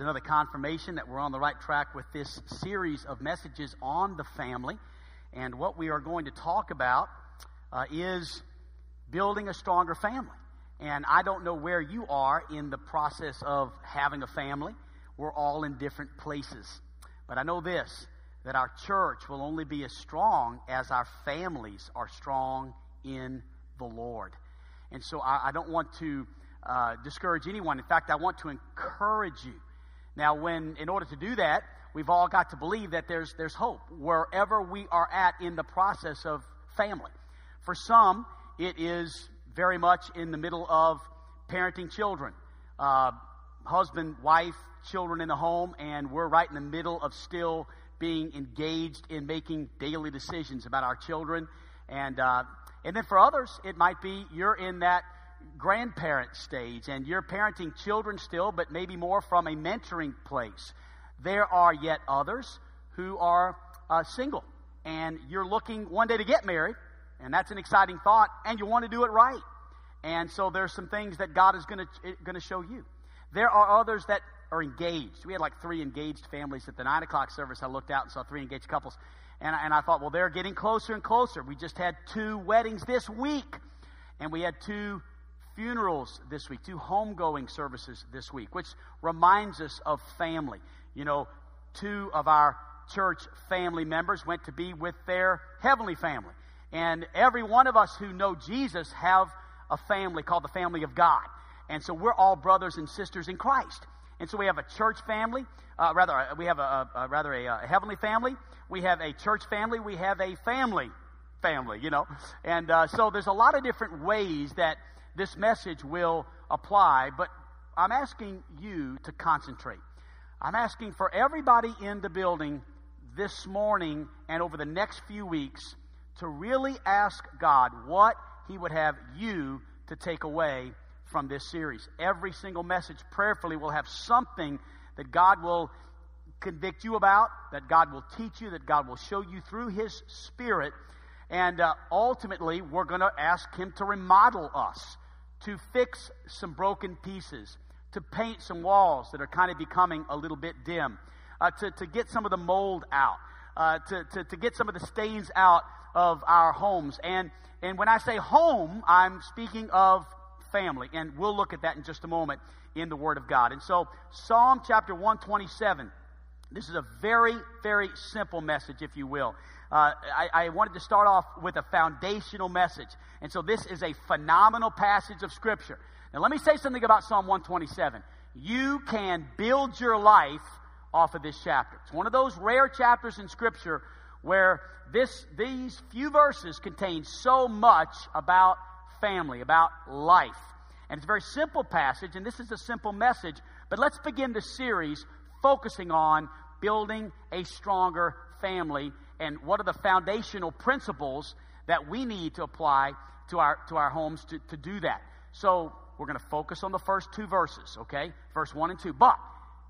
another confirmation that we're on the right track with this series of messages on the family. And what we are going to talk about uh, is building a stronger family. And I don't know where you are in the process of having a family. We're all in different places. But I know this that our church will only be as strong as our families are strong in the Lord. And so I, I don't want to uh, discourage anyone. In fact, I want to encourage you. Now, when in order to do that, we've all got to believe that there's there's hope wherever we are at in the process of family. For some, it is very much in the middle of parenting children, uh, husband, wife, children in the home, and we're right in the middle of still being engaged in making daily decisions about our children. And uh, and then for others, it might be you're in that grandparent stage and you're parenting children still, but maybe more from a mentoring place. There are yet others who are uh, single and you're looking one day to get married, and that's an exciting thought, and you want to do it right. And so there's some things that God is going to show you. There are others that are engaged. We had like three engaged families at the nine o'clock service. I looked out and saw three engaged couples. And, and I thought, well, they're getting closer and closer. We just had two weddings this week, and we had two funerals this week, two homegoing services this week, which reminds us of family. You know, two of our church family members went to be with their heavenly family. And every one of us who know Jesus have a family called the family of God. And so we're all brothers and sisters in Christ. And so we have a church family, uh, rather, uh, we have a, a, rather a, a, heavenly family. We have a church family. We have a family family, you know. And uh, so there's a lot of different ways that this message will apply, but I'm asking you to concentrate. I'm asking for everybody in the building this morning and over the next few weeks to really ask God what He would have you to take away from this series. Every single message prayerfully will have something that God will convict you about, that God will teach you, that God will show you through His Spirit. And uh, ultimately, we're going to ask Him to remodel us, to fix some broken pieces, to paint some walls that are kind of becoming a little bit dim, uh, to, to get some of the mold out, uh, to, to, to get some of the stains out of our homes. And, and when I say home, I'm speaking of family. And we'll look at that in just a moment in the Word of God. And so, Psalm chapter 127. This is a very, very simple message, if you will. Uh, I, I, wanted to start off with a foundational message. And so, this is a phenomenal passage of Scripture. Now, let me say something about Psalm 127. You can build your life off of this chapter. It's one of those rare chapters in Scripture where this, these few verses contain so much about family, about life. And it's a very simple passage, and this is a simple message. But let's begin the series focusing on building a stronger family and what are the foundational principles that we need to apply to our, to our homes to, to do that. So we're going to focus on the first two verses, okay? Verse 1 and 2. But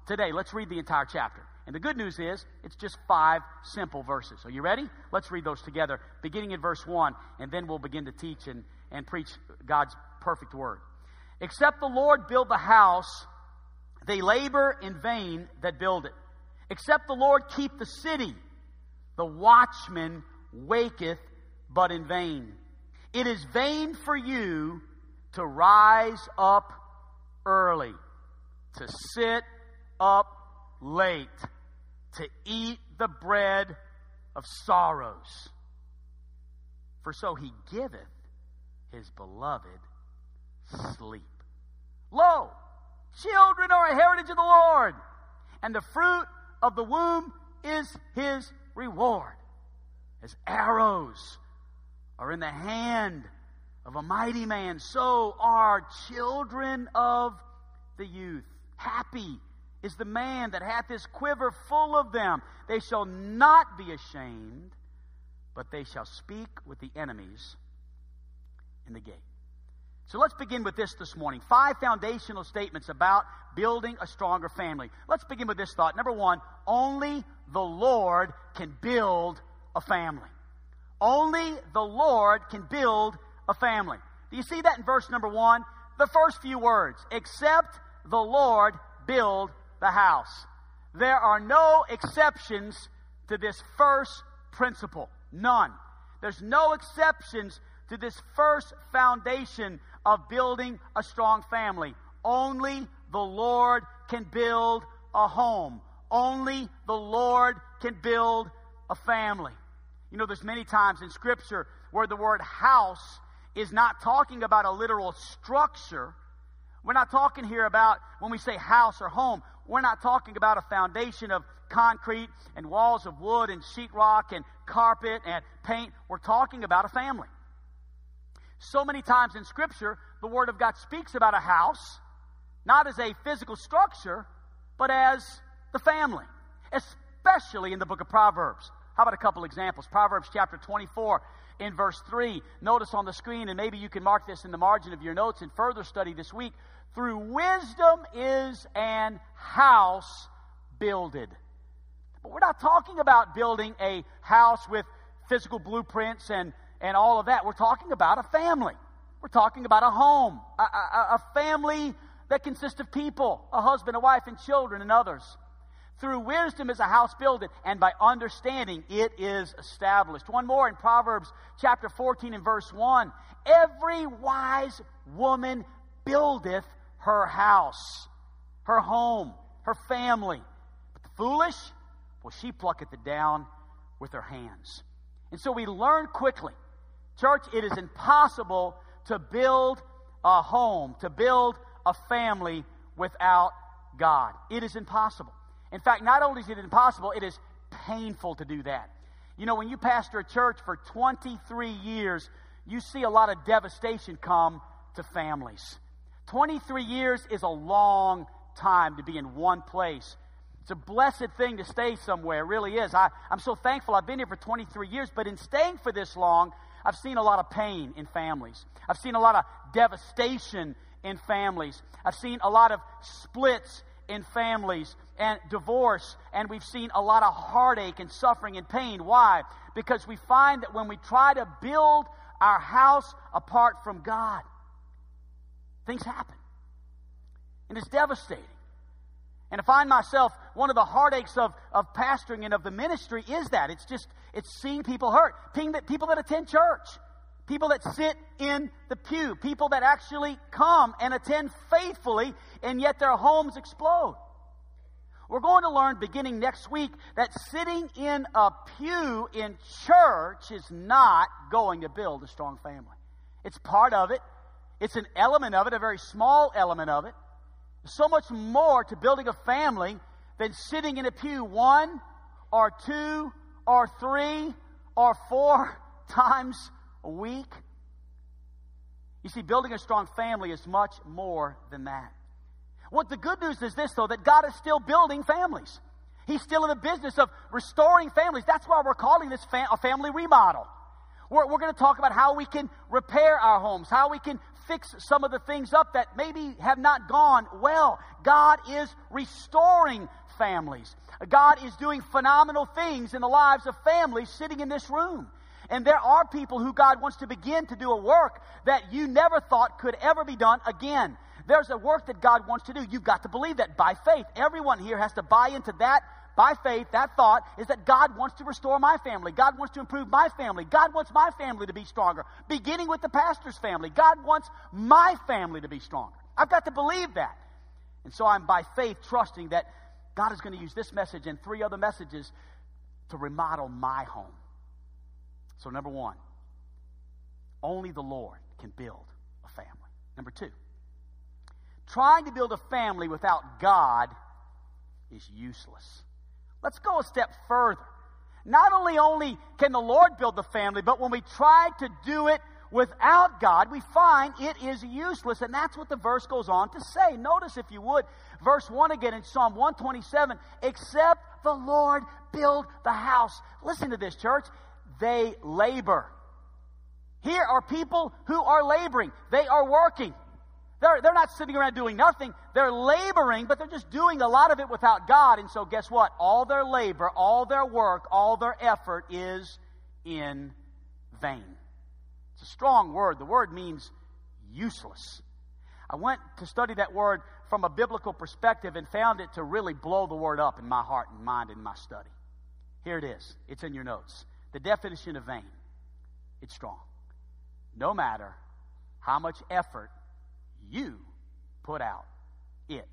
today, let's read the entire chapter. And the good news is, it's just five simple verses. Are you ready? Let's read those together, beginning in verse 1, and then we'll begin to teach and, and preach God's perfect word. Except the Lord build the house, they labor in vain that build it. Except the Lord keep the city, the watchman waketh but in vain. It is vain for you to rise up early, to sit up late, to eat the bread of sorrows. For so he giveth his beloved sleep. Lo, children are a heritage of the Lord, and the fruit of the womb is his reward. As arrows are in the hand of a mighty man, so are children of the youth. Happy is the man that hath his quiver full of them. They shall not be ashamed, but they shall speak with the enemies in the gate. So let's begin with this this morning. Five foundational statements about building a stronger family. Let's begin with this thought. Number one, only the Lord can build a family. Only the Lord can build a family. Do you see that in verse number one? The first few words, except the Lord build the house. There are no exceptions to this first principle. None. There's no exceptions to this first foundation of building a strong family. Only the Lord can build a home. Only the Lord can build a family. You know, there's many times in Scripture where the word house is not talking about a literal structure. We're not talking here about, when we say house or home, we're not talking about a foundation of concrete and walls of wood and sheetrock and carpet and paint. We're talking about a family. So many times in Scripture, the Word of God speaks about a house, not as a physical structure, but as the family, especially in the book of Proverbs. How about a couple examples? Proverbs chapter 24 in verse 3. Notice on the screen, and maybe you can mark this in the margin of your notes in further study this week. Through wisdom is an house builded. But we're not talking about building a house with physical blueprints and, and all of that. We're talking about a family. We're talking about a home, a, a, a family that consists of people, a husband, a wife, and children, and others. Through wisdom is a house builded, and by understanding it is established. One more in Proverbs chapter 14 and verse 1. Every wise woman buildeth her house, her home, her family. But the foolish, well, she plucketh it down with her hands. And so we learn quickly, church, it is impossible to build a home, to build a family without God. It is impossible. In fact, not only is it impossible, it is painful to do that. You know, when you pastor a church for 23 years, you see a lot of devastation come to families. 23 years is a long time to be in one place. It's a blessed thing to stay somewhere, it really is. I, I'm so thankful I've been here for 23 years, but in staying for this long, I've seen a lot of pain in families. I've seen a lot of devastation in families. I've seen a lot of splits in families and divorce, and we've seen a lot of heartache and suffering and pain. Why? Because we find that when we try to build our house apart from God, things happen. And it's devastating. And I find myself, one of the heartaches of, of pastoring and of the ministry is that. It's just, it's seeing people hurt. People that attend church people that sit in the pew, people that actually come and attend faithfully, and yet their homes explode. We're going to learn beginning next week that sitting in a pew in church is not going to build a strong family. It's part of it, it's an element of it, a very small element of it. So much more to building a family than sitting in a pew one or two or three or four times a week. You see, building a strong family is much more than that. What the good news is this, though, that God is still building families. He's still in the business of restoring families. That's why we're calling this fam- a family remodel. We're, we're going to talk about how we can repair our homes, how we can fix some of the things up that maybe have not gone well. God is restoring families. God is doing phenomenal things in the lives of families sitting in this room. And there are people who God wants to begin to do a work that you never thought could ever be done again. There's a work that God wants to do. You've got to believe that by faith. Everyone here has to buy into that by faith, that thought is that God wants to restore my family. God wants to improve my family. God wants my family to be stronger. Beginning with the pastor's family. God wants my family to be stronger. I've got to believe that. And so I'm by faith trusting that God is going to use this message and three other messages to remodel my home. So, number one, only the Lord can build a family. Number two, trying to build a family without God is useless. Let's go a step further. Not only only can the Lord build the family, but when we try to do it without God, we find it is useless. And that's what the verse goes on to say. Notice, if you would, verse 1 again in Psalm 127 except the Lord build the house. Listen to this, church they labor. Here are people who are laboring. They are working. They're, they're not sitting around doing nothing. They're laboring, but they're just doing a lot of it without God. And so, guess what? All their labor, all their work, all their effort is in vain. It's a strong word. The word means useless. I went to study that word from a biblical perspective and found it to really blow the word up in my heart and mind in my study. Here it is. It's in your notes. The definition of vain. It's strong. No matter how much effort you put out, it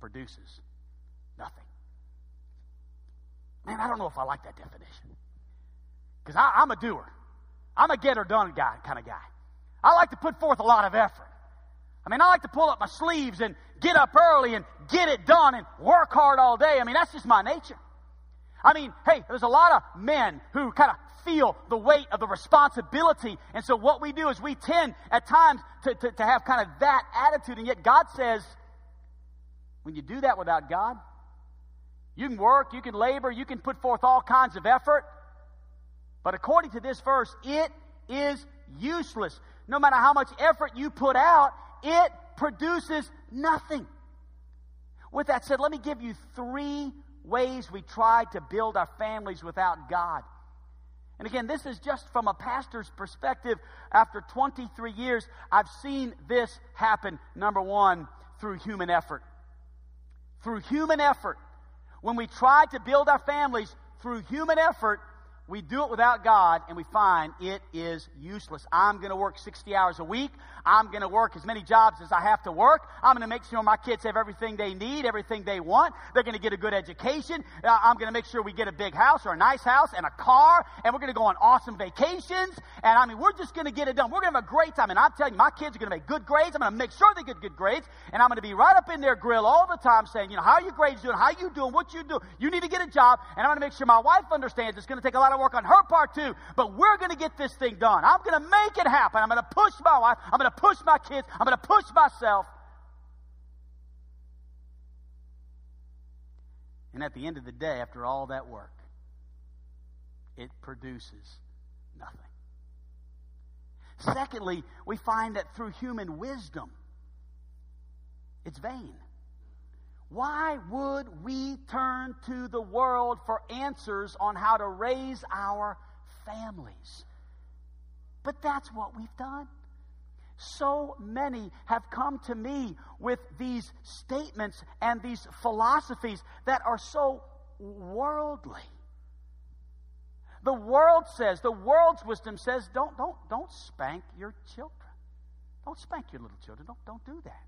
produces nothing. Man, I don't know if I like that definition. Because I'm a doer. I'm a get or done guy kind of guy. I like to put forth a lot of effort. I mean, I like to pull up my sleeves and get up early and get it done and work hard all day. I mean, that's just my nature. I mean, hey, there's a lot of men who kind of feel the weight of the responsibility. And so what we do is we tend at times to, to, to have kind of that attitude. And yet God says, when you do that without God, you can work, you can labor, you can put forth all kinds of effort. But according to this verse, it is useless. No matter how much effort you put out, it produces nothing. With that said, let me give you three ways we try to build our families without God. And again, this is just from a pastor's perspective. After 23 years, I've seen this happen, number one, through human effort. Through human effort. When we try to build our families through human effort, we do it without God and we find it is useless. I'm going to work 60 hours a week. I'm going to work as many jobs as I have to work. I'm going to make sure my kids have everything they need, everything they want. They're going to get a good education. Uh, I'm going to make sure we get a big house or a nice house and a car and we're going to go on awesome vacations. And I mean, we're just going to get it done. We're going to have a great time. And I'm telling you, my kids are going to make good grades. I'm going to make sure they get good grades. And I'm going to be right up in their grill all the time saying, you know, how are your grades doing? How are you doing? What you do? You need to get a job. And I'm going to make sure my wife understands it's going to take a lot of work on her part too. But we're going to get this thing done. I'm going to make it happen. I'm going to push my wife. I'm going to push my kids. I'm going to push myself. And at the end of the day, after all that work, it produces nothing. Secondly, we find that through human wisdom, it's vain. Why would we turn to the world for answers on how to raise our families? But that's what we've done. So many have come to me with these statements and these philosophies that are so worldly. The world says, the world's wisdom says, don't, don't, don't spank your children. Don't spank your little children. Don't, don't do that.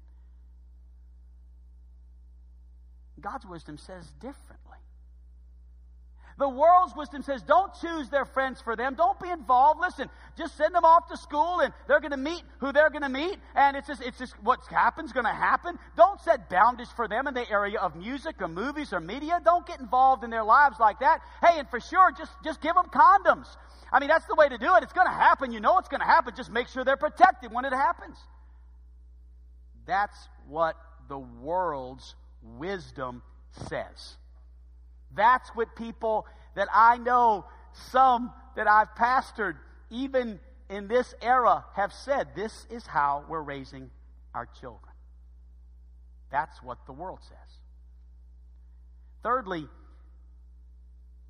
God's wisdom says differently. The world's wisdom says don't choose their friends for them. Don't be involved. Listen, just send them off to school and they're going to meet who they're going to meet. And it's just, it's just what happens going to happen. Don't set boundaries for them in the area of music or movies or media. Don't get involved in their lives like that. Hey, and for sure, just, just give them condoms. I mean, that's the way to do it. It's going to happen. You know it's going to happen. Just make sure they're protected when it happens. That's what the world's wisdom says. That's what people that I know, some that I've pastored, even in this era, have said. This is how we're raising our children. That's what the world says. Thirdly,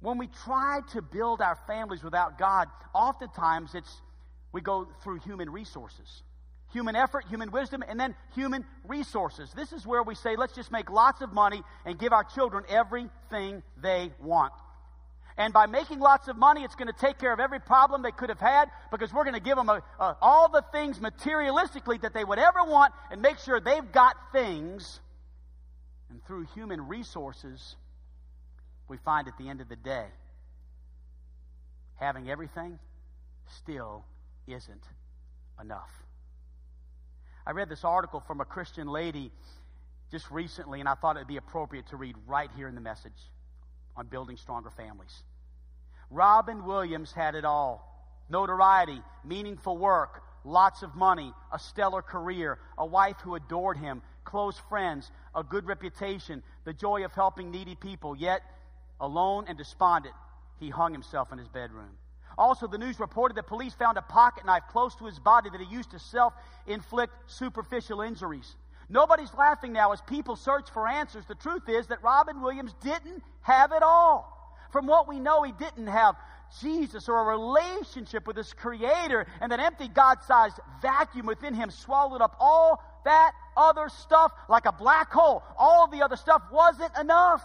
when we try to build our families without God, oftentimes it's we go through human resources human effort, human wisdom, and then human resources. This is where we say, let's just make lots of money and give our children everything they want. And by making lots of money, it's going to take care of every problem they could have had because we're going to give them a, a, all the things materialistically that they would ever want and make sure they've got things. And through human resources, we find at the end of the day, having everything still isn't enough. I read this article from a Christian lady just recently, and I thought it would be appropriate to read right here in the message on building stronger families. Robin Williams had it all notoriety, meaningful work, lots of money, a stellar career, a wife who adored him, close friends, a good reputation, the joy of helping needy people. Yet, alone and despondent, he hung himself in his bedroom. Also, the news reported that police found a pocket knife close to his body that he used to self inflict superficial injuries. Nobody's laughing now as people search for answers. The truth is that Robin Williams didn't have it all. From what we know, he didn't have Jesus or a relationship with his creator, and that empty God sized vacuum within him swallowed up all that other stuff like a black hole. All the other stuff wasn't enough.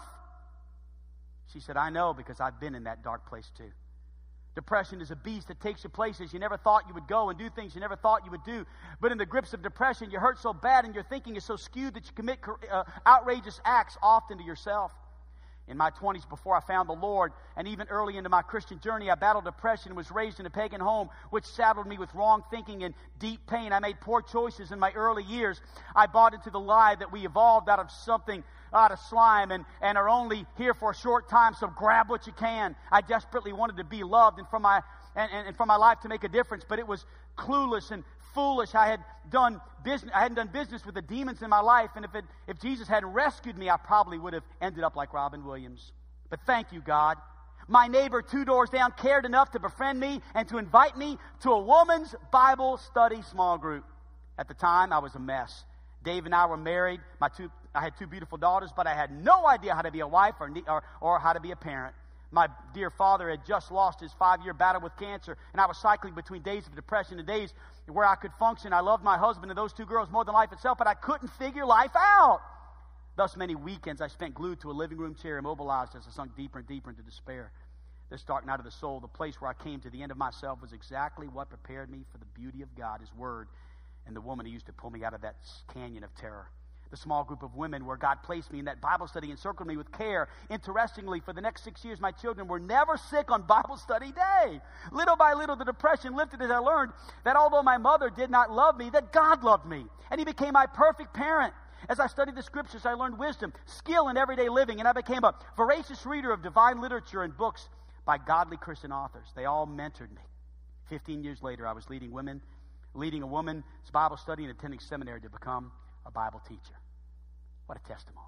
She said, I know because I've been in that dark place too. Depression is a beast that takes you places you never thought you would go and do things you never thought you would do. But in the grips of depression, you hurt so bad and your thinking is so skewed that you commit uh, outrageous acts often to yourself. In my 20s, before I found the Lord, and even early into my Christian journey, I battled depression was raised in a pagan home, which saddled me with wrong thinking and deep pain. I made poor choices in my early years. I bought into the lie that we evolved out of something out of slime and, and are only here for a short time, so grab what you can. I desperately wanted to be loved and for my and, and, and for my life to make a difference, but it was clueless and foolish. I had done business I hadn't done business with the demons in my life, and if it if Jesus hadn't rescued me, I probably would have ended up like Robin Williams. But thank you, God. My neighbor two doors down cared enough to befriend me and to invite me to a woman's Bible study small group. At the time, I was a mess. Dave and I were married. My two I had two beautiful daughters, but I had no idea how to be a wife or, or, or how to be a parent. My dear father had just lost his five year battle with cancer, and I was cycling between days of depression and days where I could function. I loved my husband and those two girls more than life itself, but I couldn't figure life out. Thus, many weekends I spent glued to a living room chair, immobilized as I sunk deeper and deeper into despair. This dark night of the soul, the place where I came to the end of myself, was exactly what prepared me for the beauty of God, His Word, and the woman who used to pull me out of that canyon of terror the small group of women where God placed me in that Bible study, encircled me with care. Interestingly, for the next six years, my children were never sick on Bible study day. Little by little, the depression lifted as I learned that although my mother did not love me, that God loved me. And He became my perfect parent. As I studied the scriptures, I learned wisdom, skill in everyday living, and I became a voracious reader of divine literature and books by godly Christian authors. They all mentored me. Fifteen years later, I was leading women, leading a woman's Bible study and attending seminary to become a Bible teacher. What a testimony.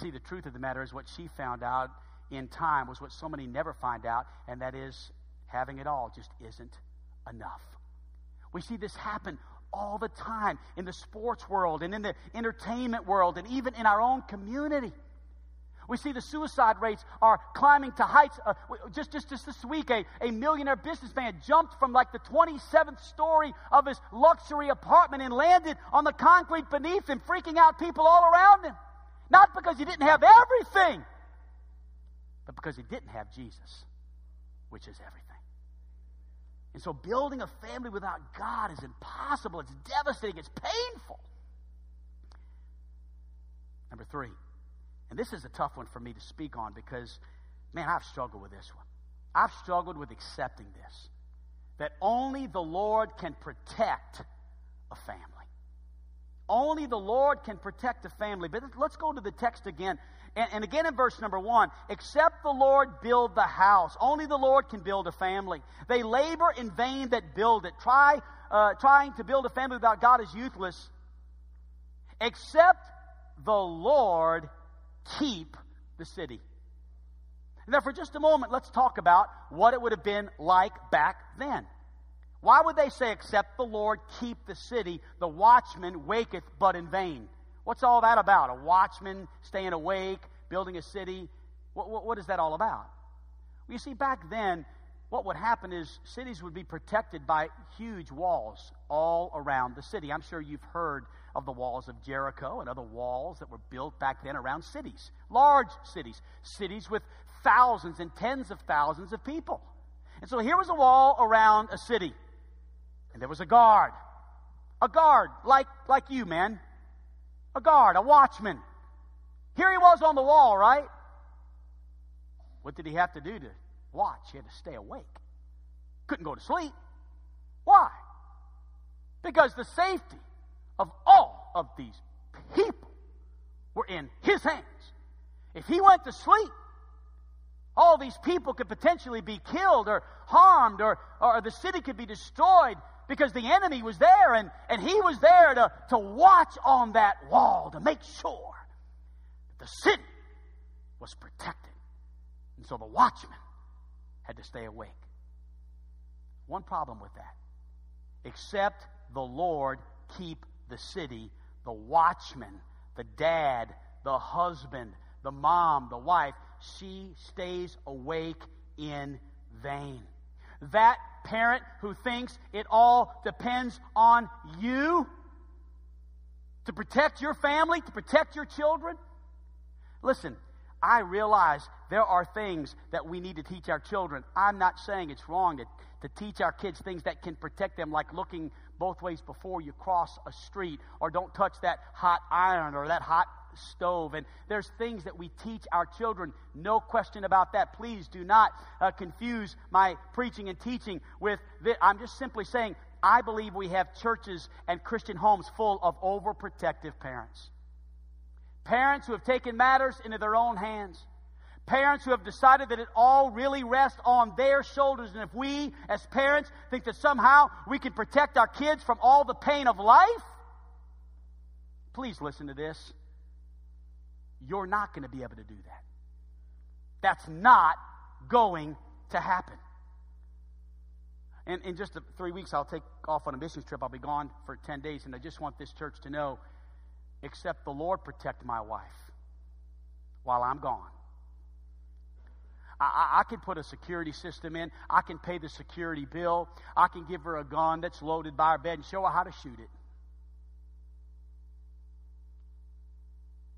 See, the truth of the matter is what she found out in time was what so many never find out, and that is having it all just isn't enough. We see this happen all the time in the sports world and in the entertainment world and even in our own community. We see the suicide rates are climbing to heights. Uh, just, just, just this week, a, a millionaire businessman jumped from like the 27th story of his luxury apartment and landed on the concrete beneath him, freaking out people all around him. Not because he didn't have everything, but because he didn't have Jesus, which is everything. And so building a family without God is impossible. It's devastating. It's painful. Number three, and this is a tough one for me to speak on because, man, I've struggled with this one. I've struggled with accepting this that only the Lord can protect a family. Only the Lord can protect a family. But let's go to the text again. And, and, again in verse number one, except the Lord build the house. Only the Lord can build a family. They labor in vain that build it. Try, uh, trying to build a family without God is useless. Except the Lord keep the city. Now, for just a moment, let's talk about what it would have been like back then. Why would they say, Except the Lord keep the city, the watchman waketh but in vain? What's all that about? A watchman staying awake, building a city? What, what, what is that all about? Well, you see, back then, what would happen is cities would be protected by huge walls all around the city. I'm sure you've heard of the walls of Jericho and other walls that were built back then around cities, large cities, cities with thousands and tens of thousands of people. And so here was a wall around a city, and there was a guard. A guard, like, like you, man. A guard, a watchman. Here he was on the wall, right? What did he have to do to watch? He had to stay awake. Couldn't go to sleep. Why? Because the safety of all of these people were in his hands. If he went to sleep, all these people could potentially be killed or harmed, or, or the city could be destroyed because the enemy was there and, and he was there to, to watch on that wall to make sure that the city was protected. And so the watchman had to stay awake. One problem with that. Except the Lord keep the city, the watchman, the dad, the husband, the mom, the wife, she stays awake in vain. That parent who thinks it all depends on you to protect your family, to protect your children. Listen, I realize there are things that we need to teach our children. I'm not saying it's wrong to, to teach our kids things that can protect them, like looking both ways before you cross a street, or don't touch that hot iron or that hot stove. And there's things that we teach our children, no question about that. Please do not uh, confuse my preaching and teaching with this. I'm just simply saying, I believe we have churches and Christian homes full of overprotective parents. Parents who have taken matters into their own hands. Parents who have decided that it all really rests on their shoulders. And if we, as parents, think that somehow we can protect our kids from all the pain of life, please listen to this. You're not going to be able to do that. That's not going to happen. And in just three weeks, I'll take off on a missions trip. I'll be gone for 10 days, and I just want this church to know except the Lord protect my wife while I'm gone. I, I, can put a security system in. I can pay the security bill. I can give her a gun that's loaded by her bed and show her how to shoot it.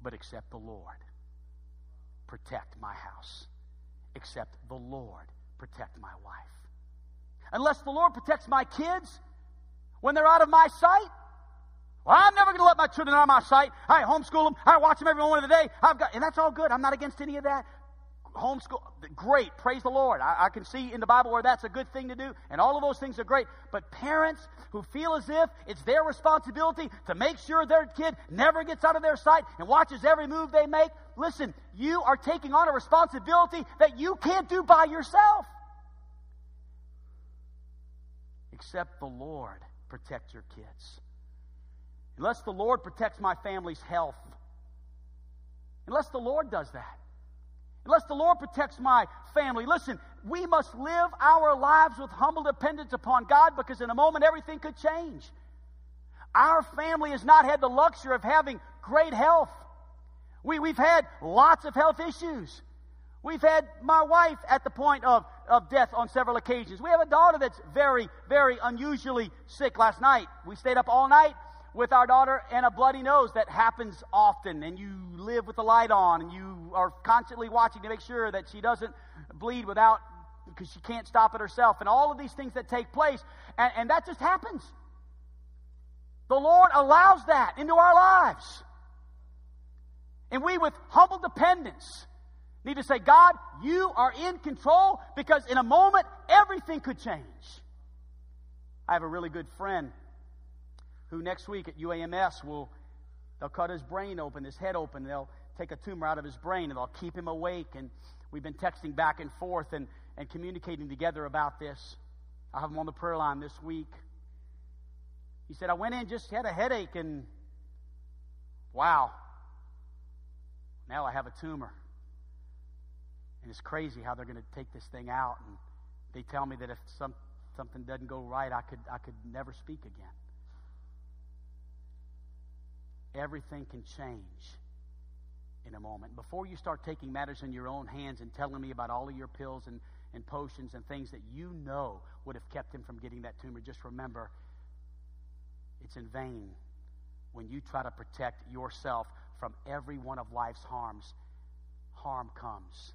But except the Lord protect my house. Except the Lord protect my wife. Unless the Lord protects my kids when they're out of my sight, well, I'm never going to let my children out of my sight. I homeschool them. I watch them every moment of the day. I've got, and that's all good. I'm not against any of that. Homeschool, great. Praise the Lord. I, I can see in the Bible where that's a good thing to do, and all of those things are great. But parents who feel as if it's their responsibility to make sure their kid never gets out of their sight and watches every move they make, listen, you are taking on a responsibility that you can't do by yourself. Except the Lord protect your kids. Unless the Lord protects my family's health. Unless the Lord does that. Unless the Lord protects my family. Listen, we must live our lives with humble dependence upon God because in a moment everything could change. Our family has not had the luxury of having great health. We, we've had lots of health issues. We've had my wife at the point of, of death on several occasions. We have a daughter that's very, very unusually sick. Last night, we stayed up all night with our daughter and a bloody nose that happens often, and you live with the light on, and you are constantly watching to make sure that she doesn't bleed without, because she can't stop it herself, and all of these things that take place, and, and that just happens. The Lord allows that into our lives. And we, with humble dependence, need to say, God, you are in control because in a moment, everything could change. I have a really good friend who next week at UAMS will they'll cut his brain open, his head open, they'll take a tumor out of his brain and they'll keep him awake. And we've been texting back and forth and, and communicating together about this. I have him on the prayer line this week. He said, I went in, just had a headache, and wow, now I have a tumor. And it's crazy how they're going to take this thing out. And they tell me that if some, something doesn't go right, I could, I could never speak again everything can change in a moment. Before you start taking matters in your own hands and telling me about all of your pills and, and potions and things that you know would have kept him from getting that tumor, just remember it's in vain when you try to protect yourself from every one of life's harms. Harm comes,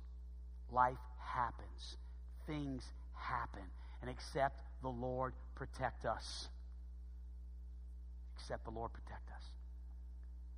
life happens, things happen, and except the Lord protect us. Except the Lord protect us.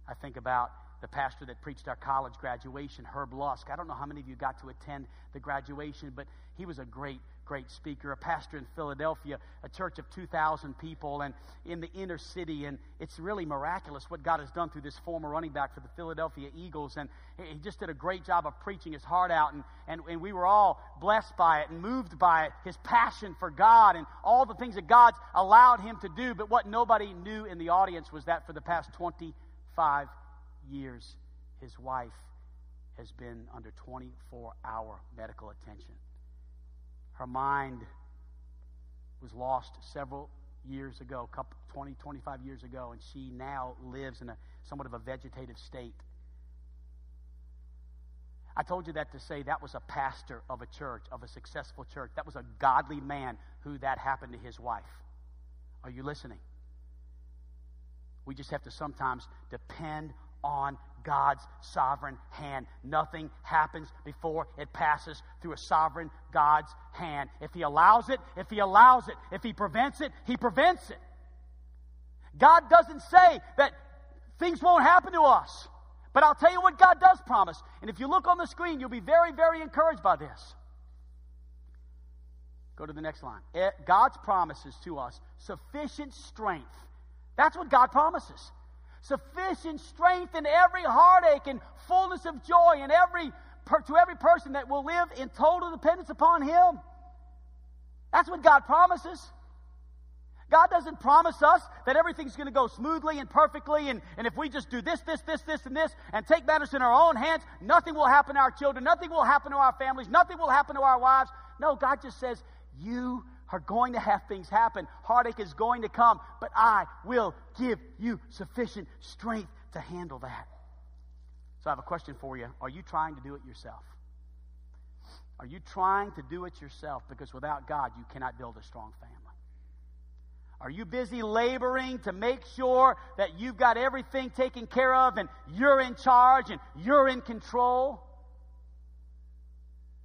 I think about the pastor that preached our college graduation, Herb Lusk. I don't know how many of you got to attend the graduation, but he was a great, great speaker, a pastor in Philadelphia, a church of 2,000 people, and in the inner city. And it's really miraculous what God has done through this former running back for the Philadelphia Eagles. And he just did a great job of preaching his heart out. And, and, and we were all blessed by it and moved by it, his passion for God and all the things that God's allowed him to do. But what nobody knew in the audience was that for the past 20 five years, his wife has been under 24 hour medical attention. Her mind was lost several years ago, couple, 20, 25 years ago, and she now lives in a somewhat of a vegetative state. I told you that to say that was a pastor of a church, of a successful church. That was a godly man who that happened to his wife. Are you listening? We just have to sometimes depend on God's sovereign hand. Nothing happens before it passes through a sovereign God's hand. If He allows it, if He allows it, if He prevents it, He prevents it. God doesn't say that things won't happen to us. But I'll tell you what God does promise. And if you look on the screen, you'll be very, very encouraged by this. Go to the next line. Eh, God's promises to us sufficient strength. That's what God promises. Sufficient strength in every heartache and fullness of joy in every to every person that will live in total dependence upon Him. That's what God promises. God doesn't promise us that everything's going to go smoothly and perfectly, and, and if we just do this, this, this, this, and this, and take matters in our own hands, nothing will happen to our children, nothing will happen to our families, nothing will happen to our wives. No, God just says, You are going to have things happen. Heartache is going to come, but I will give you sufficient strength to handle that. So I have a question for you. Are you trying to do it yourself? Are you trying to do it yourself? Because without God, you cannot build a strong family. Are you busy laboring to make sure that you've got everything taken care of and you're in charge and you're in control?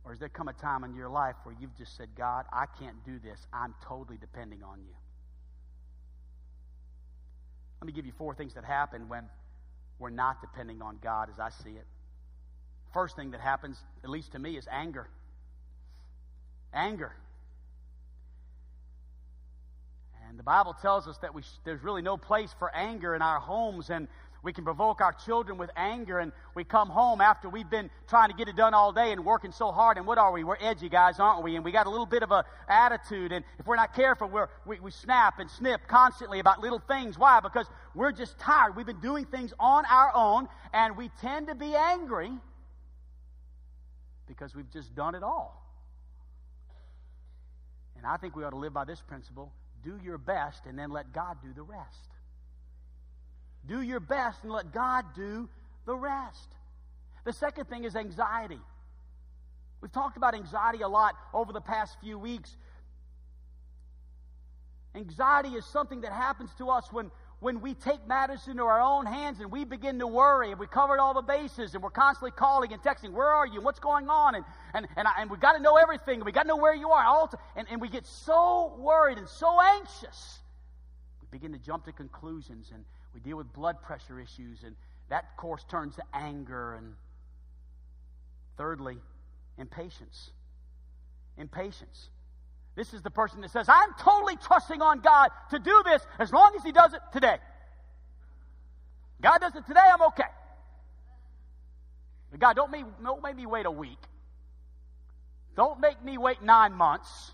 Or has there come a time in your life where you've just said, God, I can't do this. I'm totally depending on you? Let me give you four things that happen when we're not depending on God as I see it. First thing that happens, at least to me, is anger. Anger. And the Bible tells us that we there's really no place for anger in our homes, and we can provoke our children with anger, and we come home after we've been trying to get it done all day and working so hard. And what are we? We're edgy guys, aren't we? And we got a little bit of a attitude, and if we're not careful, we're, we, we snap and snip constantly about little things. Why? Because we're just tired. We've been doing things on our own, and we tend to be angry because we've just done it all. And I think we ought to live by this principle do your best and then let God do the rest. Do your best and let God do the rest. The second thing is anxiety. We've talked about anxiety a lot over the past few weeks. Anxiety is something that happens to us when when we take matters into our own hands and we begin to worry and we covered all the bases and we're constantly calling and texting, where are you? What's going on? And, and, and, I, and we got to know everything. We got to know where you are. All and, and we get so worried and so anxious. We begin to jump to conclusions and we deal with blood pressure issues and that, course, turns to anger. And thirdly, impatience. Impatience. This is the person that says, I'm totally trusting on God to do this as long as He does it today. God does it today, I'm okay. But God, don't, me, don't make me wait a week. Don't make me wait nine months.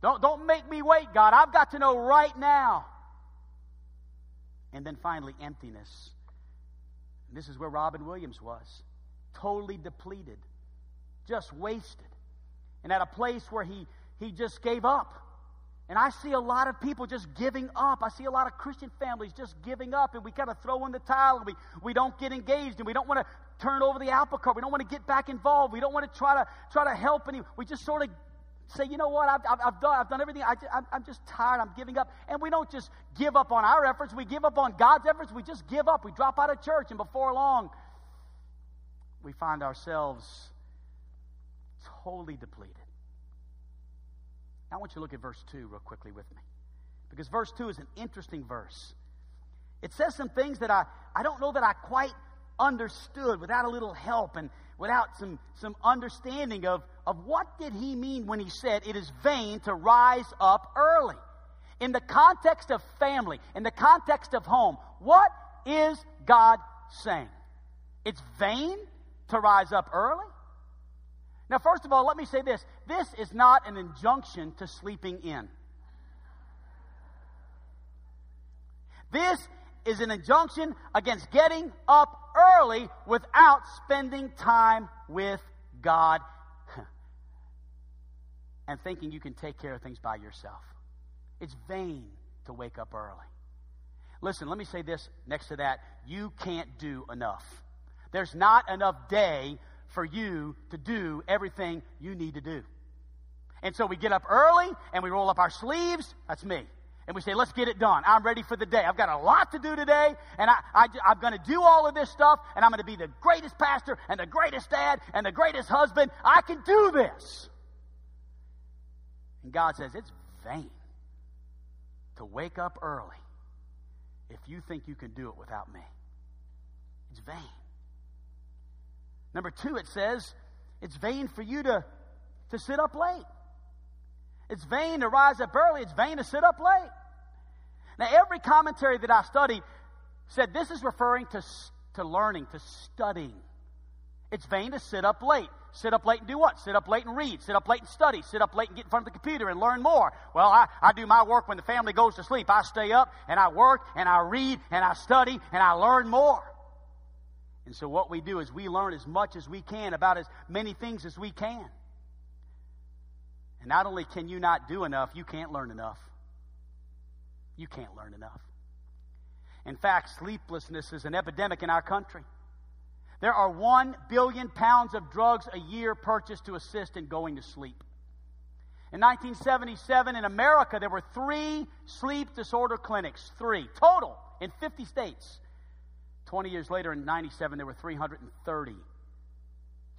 Don't, don't make me wait, God. I've got to know right now. And then finally, emptiness. And this is where Robin Williams was totally depleted, just wasted and at a place where he, he just gave up. And I see a lot of people just giving up. I see a lot of Christian families just giving up, and we kind of throw in the towel, and we, we don't get engaged, and we don't want to turn over the apple cart. We don't want to get back involved. We don't want to try to try to help any. We just sort of say, you know what, I've, I've, I've done, I've done everything. I, I'm, I'm just tired. I'm giving up. And we don't just give up on our efforts. We give up on God's efforts. We just give up. We drop out of church, and before long, we find ourselves totally depleted. Now I want you to look at verse 2 real quickly with me. Because verse 2 is an interesting verse. It says some things that I, I don't know that I quite understood without a little help and without some, some understanding of, of what did he mean when he said it is vain to rise up early. In the context of family, in the context of home, what is God saying? It's vain to rise up early? Now, first of all, let me say this this is not an injunction to sleeping in. This is an injunction against getting up early without spending time with God and thinking you can take care of things by yourself. It's vain to wake up early. Listen, let me say this next to that. You can't do enough. There's not enough day for you to do everything you need to do. And so we get up early and we roll up our sleeves. That's me. And we say, let's get it done. I'm ready for the day. I've got a lot to do today, and I, I, I'm going to do all of this stuff, and I'm going to be the greatest pastor, and the greatest dad, and the greatest husband. I can do this. And God says, it's vain to wake up early if you think you can do it without me. It's vain. Number two, it says, it's vain for you to, to sit up late. It's vain to rise up early. It's vain to sit up late. Now, every commentary that I studied said this is referring to, to learning, to studying. It's vain to sit up late. Sit up late and do what? Sit up late and read. Sit up late and study. Sit up late and get in front of the computer and learn more. Well, I, I do my work when the family goes to sleep. I stay up and I work and I read and I study and I learn more. And so what we do is we learn as much as we can about as many things as we can. And not only can you not do enough, you can't learn enough. You can't learn enough. In fact, sleeplessness is an epidemic in our country. There are 1 billion pounds of drugs a year purchased to assist in going to sleep. In 1977, in America, there were three sleep disorder clinics, three total in 50 states. 20 years later, in 97, there were 330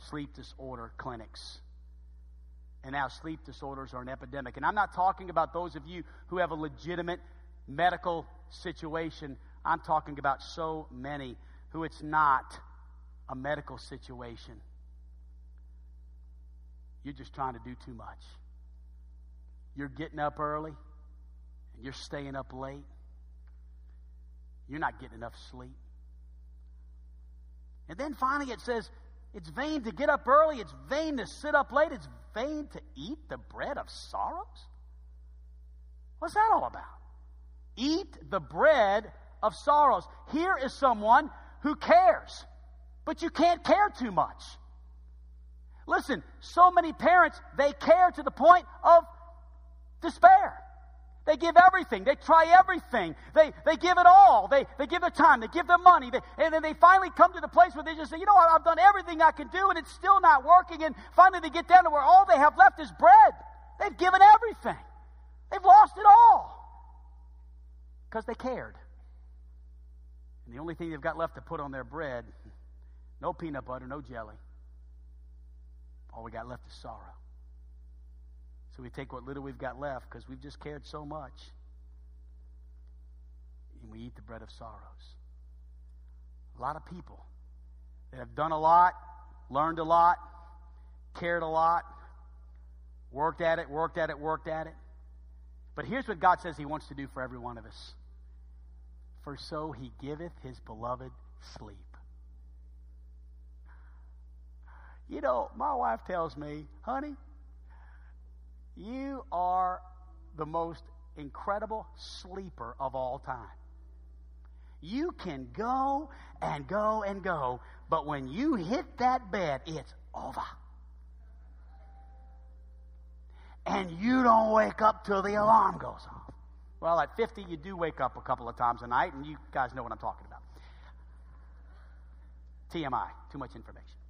sleep disorder clinics. And now sleep disorders are an epidemic. And I'm not talking about those of you who have a legitimate medical situation. I'm talking about so many who it's not a medical situation. You're just trying to do too much. You're getting up early and you're staying up late. You're not getting enough sleep. And then finally it says, it's vain to get up early, it's vain to sit up late, it's vain to eat the bread of sorrows? What's that all about? Eat the bread of sorrows. Here is someone who cares, but you can't care too much. Listen, so many parents, they care to the point of despair. They give everything. They try everything. They, they give it all. They, they give their time. They give their money. They, and then they finally come to the place where they just say, you know what, I've done everything I can do and it's still not working. And finally they get down to where all they have left is bread. They've given everything. They've lost it all. Because they cared. And the only thing they've got left to put on their bread, no peanut butter, no jelly. All we got left is sorrow. So we take what little we've got left because we've just cared so much. And we eat the bread of sorrows. A lot of people that have done a lot, learned a lot, cared a lot, worked at it, worked at it, worked at it. But here's what God says He wants to do for every one of us. For so He giveth His beloved sleep. You know, my wife tells me, honey, you are the most incredible sleeper of all time. You can go and go and go, but when you hit that bed, it's over. And you don't wake up till the alarm goes off. Well, at 50, you do wake up a couple of times a night, and you guys know what I'm talking about. TMI, too much information.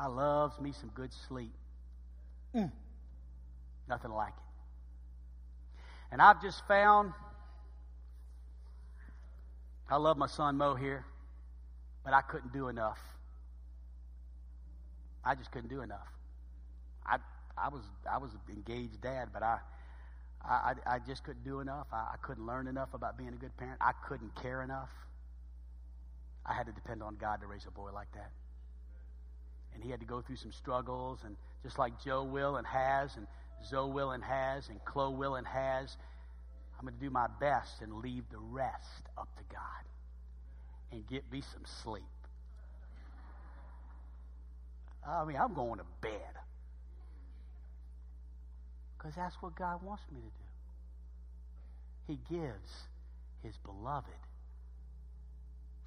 I loves me some good sleep. Mm. Nothing like it. And I've just found I love my son Mo here, but I couldn't do enough. I just couldn't do enough. I I was I was engaged dad, but I I, I just couldn't do enough. I, I couldn't learn enough about being a good parent. I couldn't care enough. I had to depend on God to raise a boy like that and he had to go through some struggles, and just like Joe will and has, and Zoe will and has, and Chloe will and has, I'm going to do my best and leave the rest up to God and get me some sleep. I mean, I'm going to bed because that's what God wants me to do. He gives his beloved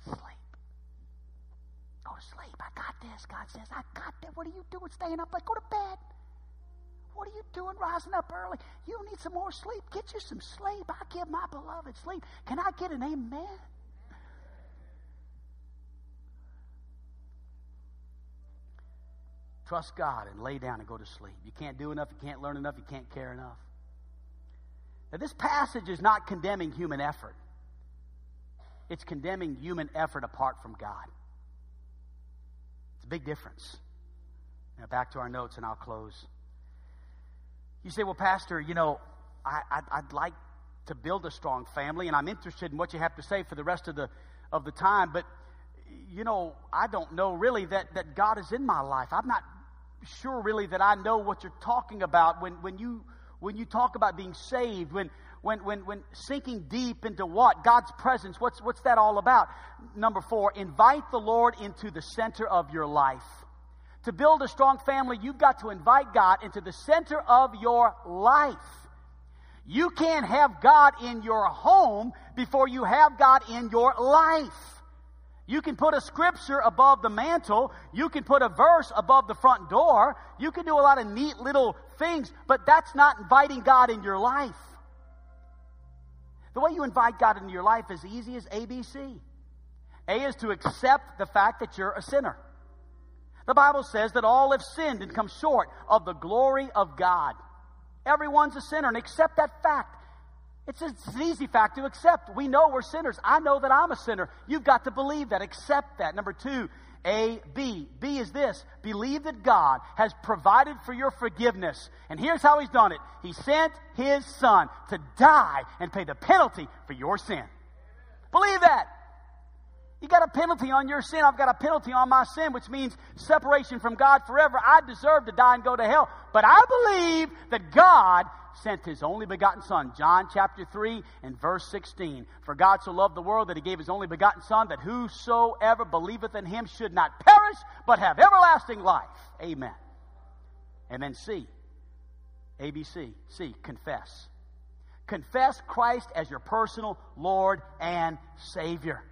sleep. Go to sleep. I got this. God says, I got that. What are you doing staying up Like Go to bed. What are you doing rising up early? You need some more sleep. Get you some sleep. I give my beloved sleep. Can I get an amen? Trust God and lay down and go to sleep. You can't do enough. You can't learn enough. You can't care enough. Now, this passage is not condemning human effort, it's condemning human effort apart from God. Big difference. Now, back to our notes, and I'll close. You say, well, Pastor, you know, I, I'd, I'd like to build a strong family, and I'm interested in what you have to say for the rest of the, of the time, but you know, I don't know really that, that God is in my life. I'm not sure really that I know what you're talking about when, when you when you talk about being saved, when when when when sinking deep into what? God's presence. What's what's that all about? Number four, invite the Lord into the center of your life. To build a strong family, you've got to invite God into the center of your life. You can't have God in your home before you have God in your life. You can put a scripture above the mantle. You can put a verse above the front door. You can do a lot of neat little things, but that's not inviting God in your life. The way you invite God into your life is easy as ABC. A is to accept the fact that you're a sinner. The Bible says that all have sinned and come short of the glory of God. Everyone's a sinner, and accept that fact. It's, an easy fact to accept. We know we're sinners. I know that I'm a sinner. You've got to believe that. Accept that. Number two, A, B. B is this believe that God has provided for your forgiveness. And here's how He's done it He sent His Son to die and pay the penalty for your sin. Believe that. You got a penalty on your sin. I've got a penalty on my sin, which means separation from God forever. I deserve to die and go to hell. But I believe that God sent his only begotten Son. John chapter 3 and verse 16. For God so loved the world that he gave his only begotten Son, that whosoever believeth in him should not perish, but have everlasting life. Amen. And then C. ABC. C. Confess. Confess Christ as your personal Lord and Savior.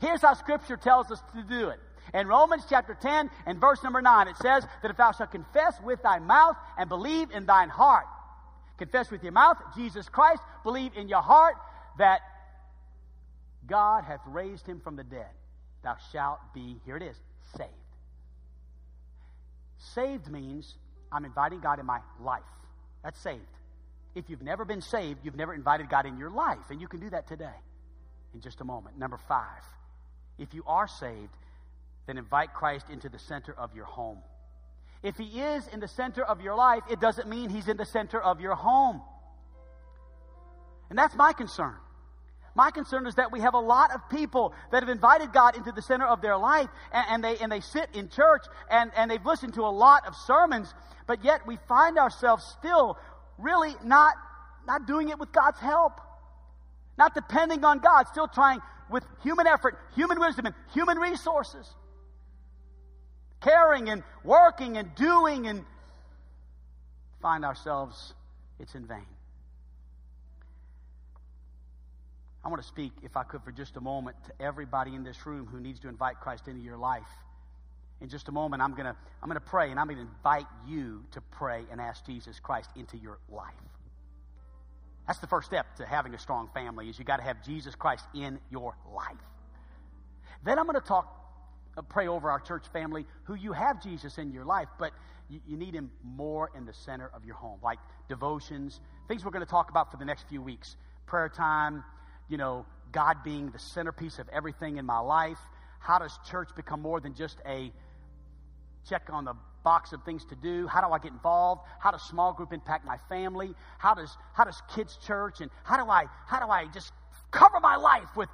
Here's how Scripture tells us to do it. In Romans chapter 10 and verse number 9, it says that if thou shalt confess with thy mouth and believe in thine heart, confess with your mouth Jesus Christ, believe in your heart that God hath raised him from the dead, thou shalt be, here it is, saved. Saved means I'm inviting God in my life. That's saved. If you've never been saved, you've never invited God in your life, and you can do that today in just a moment. Number five, if you are saved, then invite Christ into the center of your home. If he is in the center of your life, it doesn't mean he's in the center of your home. And that's my concern. My concern is that we have a lot of people that have invited God into the center of their life and, and, they, and they sit in church and, and they've listened to a lot of sermons, but yet we find ourselves still really not, not doing it with God's help. Not depending on God, still trying with human effort, human wisdom, and human resources. Caring and working and doing and find ourselves, it's in vain. I want to speak, if I could, for just a moment to everybody in this room who needs to invite Christ into your life. In just a moment, I'm going to, I'm going to pray, and I'm going to invite you to pray and ask Jesus Christ into your life. That's the first step to having a strong family is you got to have Jesus Christ in your life. Then I'm going to talk, Uh, pray over our church family who you have Jesus in your life, but you, you need him more in the center of your home, like devotions, things we're going to talk about for the next few weeks. Prayer time, you know, God being the centerpiece of everything in my life. How does church become more than just a check on the box of things to do. How do I get involved? How does small group impact my family? How does how does kids church and how do I how do I just cover my life with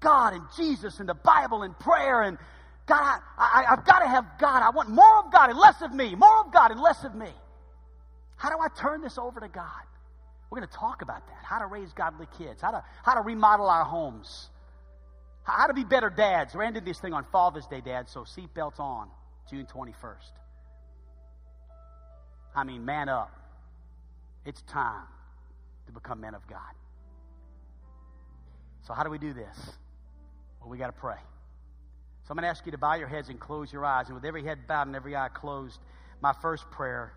God and Jesus and the Bible and prayer and God, I, have got to have God. I want more of God and less of me. More of God and less of me. How do I turn this over to God? We're going to talk about that. How to raise godly kids. How to how to remodel our homes. How to be better dads. We're ending this thing on Father's Day, Dad. So seatbelts on, June twenty first. I mean, man up. It's time to become men of God. So, how do we do this? Well, we got to pray. So, I'm going to ask you to bow your heads and close your eyes. And with every head bowed and every eye closed, my first prayer